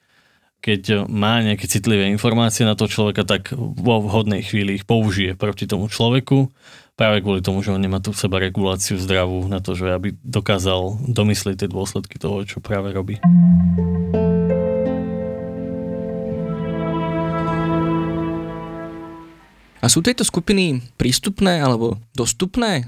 keď má nejaké citlivé informácie na toho človeka, tak vo vhodnej chvíli ich použije proti tomu človeku, práve kvôli tomu, že on nemá tu seba reguláciu zdravú na to, že aby dokázal domyslieť tie dôsledky toho, čo práve robí. A sú tieto skupiny prístupné alebo dostupné?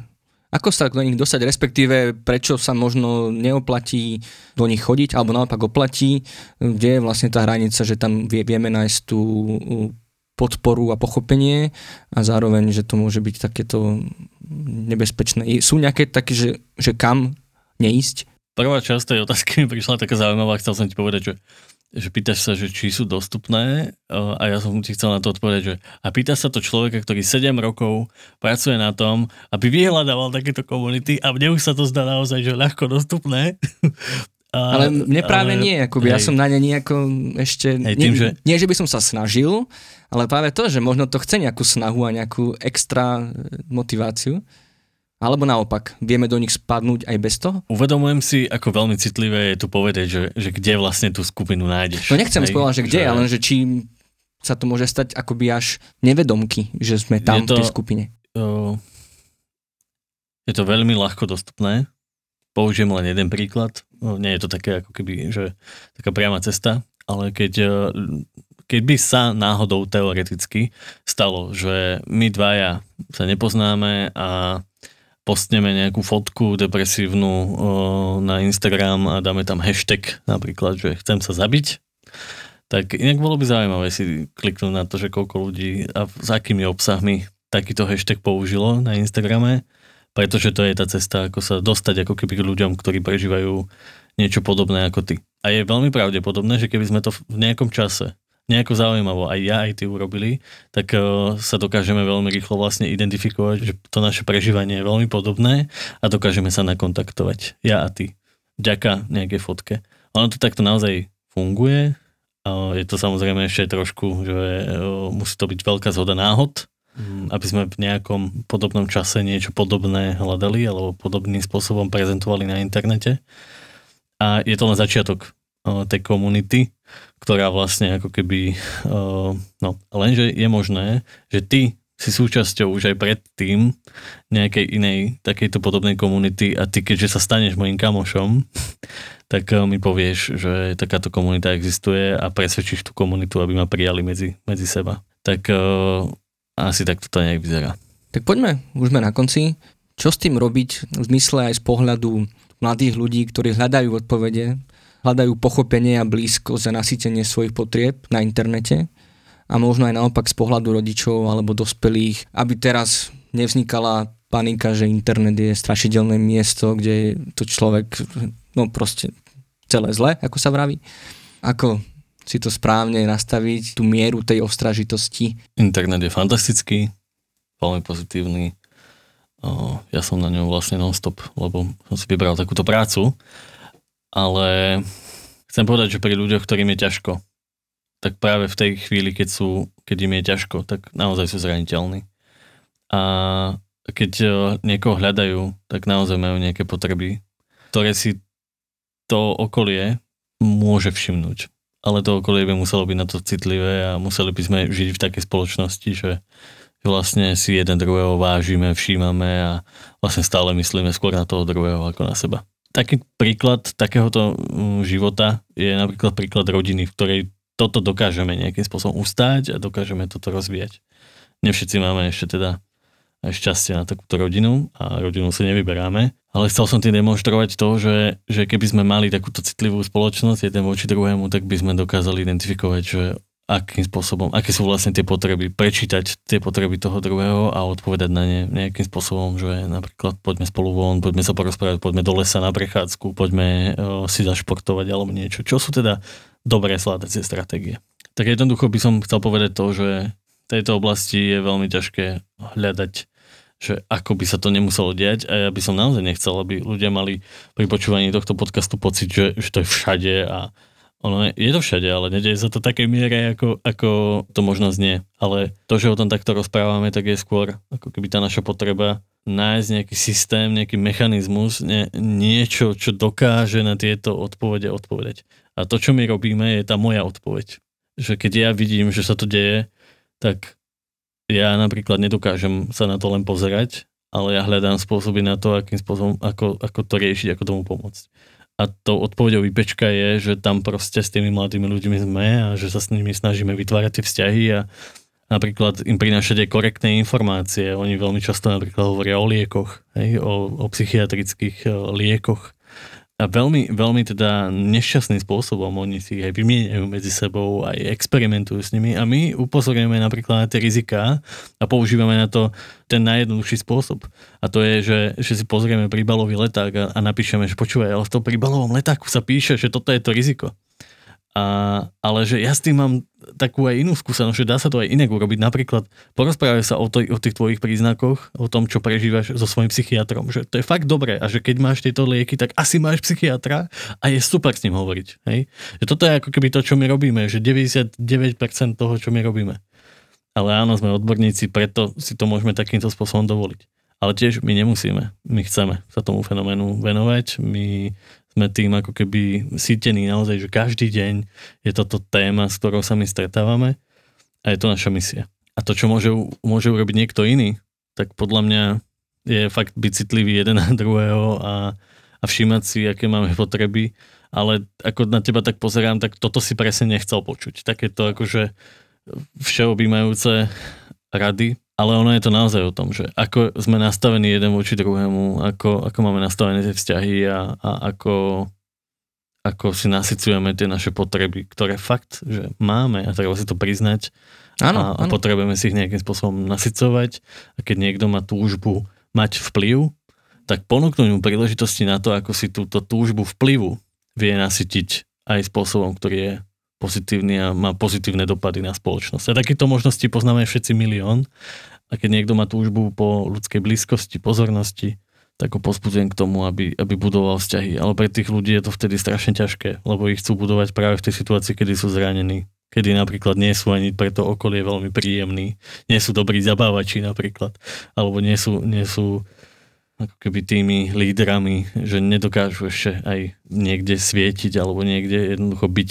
Ako sa do nich dostať, respektíve prečo sa možno neoplatí do nich chodiť, alebo naopak oplatí, kde je vlastne tá hranica, že tam vieme nájsť tú podporu a pochopenie a zároveň, že to môže byť takéto nebezpečné. Sú nejaké také, že, že kam neísť? Prvá časť tej otázky mi prišla taká zaujímavá, chcel som ti povedať, že že pýtaš sa, že či sú dostupné a ja som ti chcel na to odpovedať, že a pýta sa to človeka, ktorý 7 rokov pracuje na tom, aby vyhľadával takéto komunity a mne už sa to zdá naozaj, že ľahko dostupné. A, ale mne práve ale, nie, akoby, ja som na ne nejako ešte, hej, tým, nie, že... nie, že by som sa snažil, ale práve to, že možno to chce nejakú snahu a nejakú extra motiváciu. Alebo naopak, vieme do nich spadnúť aj bez toho? Uvedomujem si, ako veľmi citlivé je tu povedať, že, že kde vlastne tú skupinu nájdeš. No nechcem spovedať, že kde, že... ale že či sa to môže stať akoby až nevedomky, že sme tam to, v tej skupine. Uh, je to veľmi ľahko dostupné. Použijem len jeden príklad. No, nie je to také ako keby, že taká priama cesta, ale keď, keď by sa náhodou teoreticky stalo, že my dvaja sa nepoznáme a postneme nejakú fotku depresívnu o, na Instagram a dáme tam hashtag napríklad, že chcem sa zabiť, tak inak bolo by zaujímavé si kliknúť na to, že koľko ľudí a s akými obsahmi takýto hashtag použilo na Instagrame, pretože to je tá cesta, ako sa dostať ako keby k ľuďom, ktorí prežívajú niečo podobné ako ty. A je veľmi pravdepodobné, že keby sme to v nejakom čase nejako zaujímavo aj ja, aj ty urobili, tak uh, sa dokážeme veľmi rýchlo vlastne identifikovať, že to naše prežívanie je veľmi podobné a dokážeme sa nakontaktovať. Ja a ty. Ďaká nejakej fotke. Ono to takto naozaj funguje. Uh, je to samozrejme ešte trošku, že uh, musí to byť veľká zhoda náhod, um, aby sme v nejakom podobnom čase niečo podobné hľadali alebo podobným spôsobom prezentovali na internete. A je to len začiatok tej komunity, ktorá vlastne ako keby, no lenže je možné, že ty si súčasťou už aj predtým nejakej inej takejto podobnej komunity a ty keďže sa staneš mojim kamošom, tak mi povieš, že takáto komunita existuje a presvedčíš tú komunitu, aby ma prijali medzi, medzi seba. Tak uh, asi takto to nejak vyzerá. Tak poďme, už sme na konci. Čo s tým robiť v zmysle aj z pohľadu mladých ľudí, ktorí hľadajú odpovede hľadajú pochopenie a blízkosť a nasytenie svojich potrieb na internete a možno aj naopak z pohľadu rodičov alebo dospelých, aby teraz nevznikala panika, že internet je strašidelné miesto, kde je to človek, no proste celé zle, ako sa vraví. Ako si to správne nastaviť, tú mieru tej ostražitosti? Internet je fantastický, veľmi pozitívny. Ja som na ňom vlastne non-stop, lebo som si vybral takúto prácu ale chcem povedať, že pri ľuďoch, ktorým je ťažko, tak práve v tej chvíli, keď, sú, keď im je ťažko, tak naozaj sú zraniteľní. A keď e, niekoho hľadajú, tak naozaj majú nejaké potreby, ktoré si to okolie môže všimnúť. Ale to okolie by muselo byť na to citlivé a museli by sme žiť v takej spoločnosti, že vlastne si jeden druhého vážime, všímame a vlastne stále myslíme skôr na toho druhého ako na seba taký príklad takéhoto mm, života je napríklad príklad rodiny, v ktorej toto dokážeme nejakým spôsobom ustáť a dokážeme toto rozvíjať. Nevšetci máme ešte teda aj šťastie na takúto rodinu a rodinu si nevyberáme, ale chcel som tým demonstrovať to, že, že keby sme mali takúto citlivú spoločnosť jeden voči druhému, tak by sme dokázali identifikovať, že akým spôsobom, aké sú vlastne tie potreby, prečítať tie potreby toho druhého a odpovedať na ne nejakým spôsobom, že napríklad poďme spolu von, poďme sa porozprávať, poďme do lesa na prechádzku, poďme uh, si zašportovať alebo niečo. Čo sú teda dobré sladacie stratégie? Tak jednoducho by som chcel povedať to, že v tejto oblasti je veľmi ťažké hľadať že ako by sa to nemuselo diať a ja by som naozaj nechcel, aby ľudia mali pri počúvaní tohto podcastu pocit, že, že to je všade a ono je to všade, ale nedieje sa to takej miere, ako, ako to možno znie. Ale to, že o tom takto rozprávame, tak je skôr ako keby tá naša potreba nájsť nejaký systém, nejaký mechanizmus, nie, niečo, čo dokáže na tieto odpovede odpovedať. A to, čo my robíme, je tá moja odpoveď. Že keď ja vidím, že sa to deje, tak ja napríklad nedokážem sa na to len pozerať, ale ja hľadám spôsoby na to, akým spôsobom, ako, ako to riešiť, ako tomu pomôcť. A tou odpovedou výpečka je, že tam proste s tými mladými ľuďmi sme a že sa s nimi snažíme vytvárať tie vzťahy a napríklad im prinášať aj korektné informácie. Oni veľmi často napríklad hovoria o liekoch, hej, o, o psychiatrických liekoch a veľmi, veľmi teda nešťastným spôsobom oni si aj vymieňajú medzi sebou, aj experimentujú s nimi a my upozorňujeme napríklad na tie riziká a používame na to ten najjednoduchší spôsob. A to je, že, že si pozrieme príbalový leták a, a napíšeme, že počúvaj, ale v tom príbalovom letáku sa píše, že toto je to riziko. A, ale že ja s tým mám takú aj inú skúsenosť, že dá sa to aj inak urobiť. Napríklad porozprávaj sa o, to, o tých tvojich príznakoch, o tom, čo prežívaš so svojím psychiatrom. Že to je fakt dobré a že keď máš tieto lieky, tak asi máš psychiatra a je super s ním hovoriť. Hej? Že toto je ako keby to, čo my robíme, že 99% toho, čo my robíme. Ale áno, sme odborníci, preto si to môžeme takýmto spôsobom dovoliť. Ale tiež my nemusíme. My chceme sa tomu fenoménu venovať. My sme tým ako keby sítení naozaj, že každý deň je toto téma, s ktorou sa my stretávame A je to naša misia. A to, čo môže, môže urobiť niekto iný, tak podľa mňa je fakt byť citlivý jeden na druhého a, a všímať si, aké máme potreby. Ale ako na teba tak pozerám, tak toto si presne nechcel počuť. Takéto akože všeobjímajúce rady, ale ono je to naozaj o tom, že ako sme nastavení jeden voči druhému, ako, ako máme nastavené tie vzťahy a, a ako, ako si nasycujeme tie naše potreby, ktoré fakt, že máme a treba si to priznať. Áno, a, a potrebujeme si ich nejakým spôsobom nasycovať. A keď niekto má túžbu mať vplyv, tak ponúknuť mu príležitosti na to, ako si túto túžbu vplyvu vie nasytiť aj spôsobom, ktorý je pozitívny a má pozitívne dopady na spoločnosť. A takéto možnosti poznáme všetci milión. A keď niekto má túžbu po ľudskej blízkosti, pozornosti, tak ho pozbudzujem k tomu, aby, aby budoval vzťahy. Ale pre tých ľudí je to vtedy strašne ťažké, lebo ich chcú budovať práve v tej situácii, kedy sú zranení kedy napríklad nie sú ani pre to okolie veľmi príjemní, nie sú dobrí zabávači napríklad, alebo nie sú, nie sú ako keby tými lídrami, že nedokážu ešte aj niekde svietiť alebo niekde jednoducho byť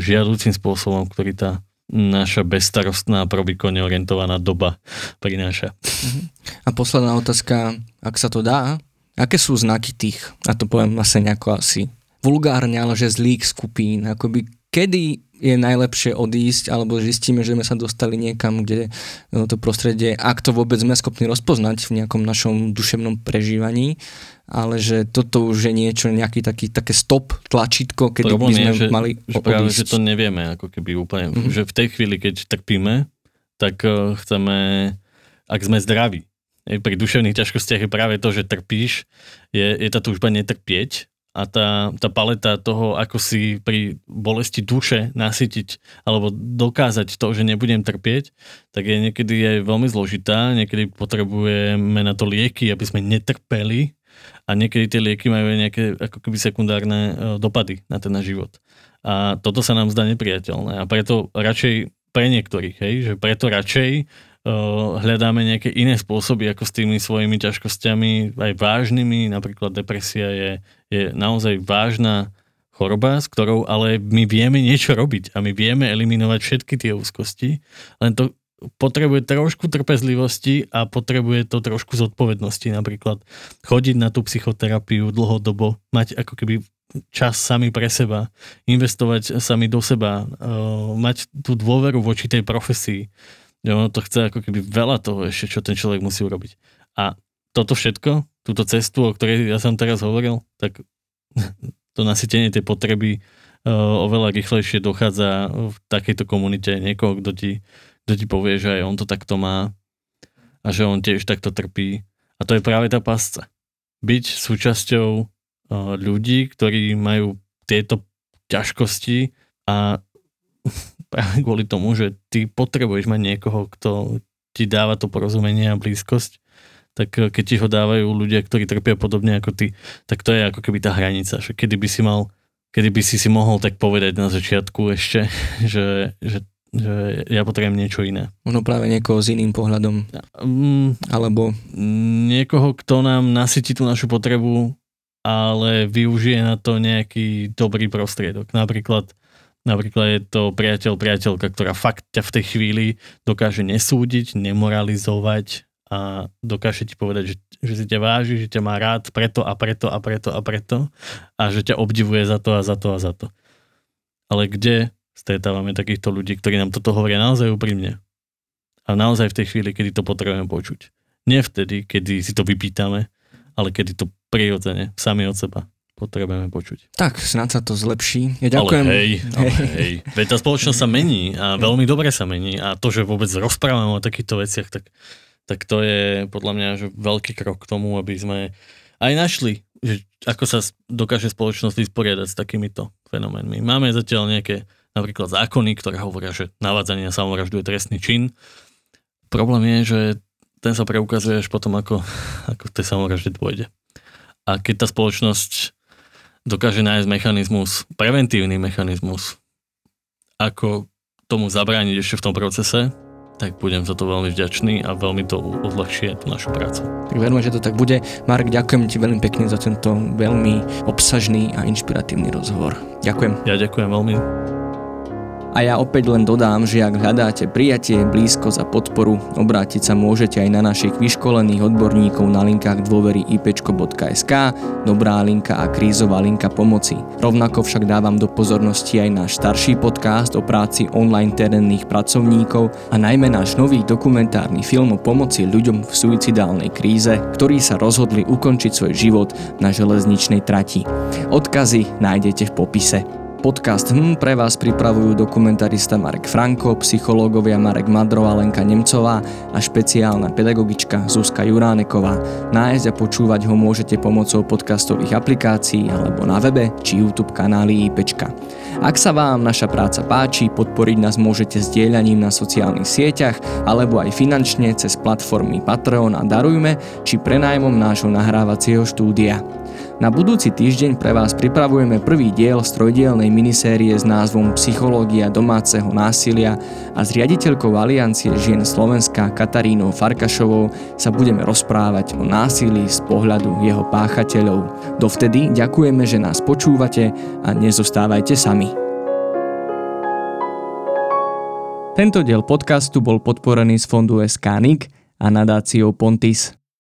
žiaducím spôsobom, ktorý tá naša bezstarostná, probikonne orientovaná doba prináša. Mhm. A posledná otázka, ak sa to dá, aké sú znaky tých, a to poviem vlastne nejako asi vulgárne, ale že zlých skupín, akoby kedy je najlepšie odísť, alebo zistíme, že sme sa dostali niekam, kde no, to prostredie, ak to vôbec sme schopní rozpoznať v nejakom našom duševnom prežívaní, ale že toto už je niečo, nejaký taký, také stop, tlačítko, kedy by sme je, že, mali že práve, že to nevieme, ako keby úplne, mm-hmm. že v tej chvíli, keď trpíme, tak uh, chceme, ak sme zdraví, pri duševných ťažkostiach je práve to, že trpíš, je, je tá túžba netrpieť a tá, tá paleta toho, ako si pri bolesti duše nasytiť alebo dokázať to, že nebudem trpieť, tak je niekedy aj veľmi zložitá. Niekedy potrebujeme na to lieky, aby sme netrpeli a niekedy tie lieky majú aj nejaké ako keby sekundárne e, dopady na ten náš život. A toto sa nám zdá nepriateľné a preto radšej pre niektorých, hej, že preto radšej hľadáme nejaké iné spôsoby, ako s tými svojimi ťažkosťami, aj vážnymi, napríklad depresia je, je naozaj vážna choroba, s ktorou ale my vieme niečo robiť a my vieme eliminovať všetky tie úzkosti, len to potrebuje trošku trpezlivosti a potrebuje to trošku zodpovednosti, napríklad chodiť na tú psychoterapiu dlhodobo, mať ako keby čas sami pre seba, investovať sami do seba, mať tú dôveru voči tej profesii, ono to chce ako keby veľa toho ešte, čo ten človek musí urobiť. A toto všetko, túto cestu, o ktorej ja som teraz hovoril, tak to nasytenie tej potreby uh, oveľa rýchlejšie dochádza v takejto komunite niekoho, kto ti, kto ti povie, že aj on to takto má a že on tiež takto trpí. A to je práve tá pasca. Byť súčasťou uh, ľudí, ktorí majú tieto ťažkosti a práve kvôli tomu, že ty potrebuješ mať niekoho, kto ti dáva to porozumenie a blízkosť, tak eh, keď ti ho dávajú ľudia, ktorí trpia podobne ako ty, tak to je ako keby tá hranica, že kedy by si mal, kedy by si si mohol tak povedať na začiatku ešte, že, že že ja potrebujem niečo iné. Možno práve niekoho s iným pohľadom. Mm, alebo... Niekoho, kto nám nasytí tú našu potrebu, ale využije na to nejaký dobrý prostriedok. Napríklad Napríklad je to priateľ, priateľka, ktorá fakt ťa v tej chvíli dokáže nesúdiť, nemoralizovať a dokáže ti povedať, že, že si ťa váži, že ťa má rád preto a preto a preto a preto a že ťa obdivuje za to a za to a za to. Ale kde stretávame takýchto ľudí, ktorí nám toto hovoria naozaj úprimne a naozaj v tej chvíli, kedy to potrebujeme počuť. Nie vtedy, kedy si to vypýtame, ale kedy to prirodzene, sami od seba potrebujeme počuť. Tak, snad sa to zlepší. Ja ďakujem. Ale hej, ale hej. Veď tá spoločnosť sa mení a veľmi dobre sa mení a to, že vôbec rozprávame o takýchto veciach, tak, tak to je podľa mňa že veľký krok k tomu, aby sme aj našli, že ako sa dokáže spoločnosť vysporiadať s takýmito fenoménmi. Máme zatiaľ nejaké napríklad zákony, ktoré hovoria, že navádzanie na samovraždu je trestný čin. Problém je, že ten sa preukazuje až potom, ako, ako tej samovražde dôjde. A keď tá spoločnosť dokáže nájsť mechanizmus, preventívny mechanizmus, ako tomu zabrániť ešte v tom procese, tak budem za to veľmi vďačný a veľmi to odľahčie tú našu prácu. Tak verím, že to tak bude. Mark, ďakujem ti veľmi pekne za tento veľmi obsažný a inšpiratívny rozhovor. Ďakujem. Ja ďakujem veľmi. A ja opäť len dodám, že ak hľadáte prijatie, blízkosť a podporu, obrátiť sa môžete aj na našich vyškolených odborníkov na linkách dôvery ipečko.sk, dobrá linka a krízová linka pomoci. Rovnako však dávam do pozornosti aj náš starší podcast o práci online terénnych pracovníkov a najmä náš nový dokumentárny film o pomoci ľuďom v suicidálnej kríze, ktorí sa rozhodli ukončiť svoj život na železničnej trati. Odkazy nájdete v popise. Podcast HM pre vás pripravujú dokumentarista Marek Franko, psychológovia Marek Madro Lenka Nemcová a špeciálna pedagogička Zuzka Juráneková. Nájsť a počúvať ho môžete pomocou podcastových aplikácií alebo na webe či YouTube kanáli IPčka. Ak sa vám naša práca páči, podporiť nás môžete zdieľaním na sociálnych sieťach alebo aj finančne cez platformy Patreon a Darujme či prenájmom nášho nahrávacieho štúdia. Na budúci týždeň pre vás pripravujeme prvý diel z minisérie s názvom Psychológia domáceho násilia a s riaditeľkou Aliancie žien Slovenska Katarínou Farkašovou sa budeme rozprávať o násilí z pohľadu jeho páchateľov. Dovtedy ďakujeme, že nás počúvate a nezostávajte sami. Tento diel podcastu bol podporený z fondu SKNIC a nadáciou Pontis.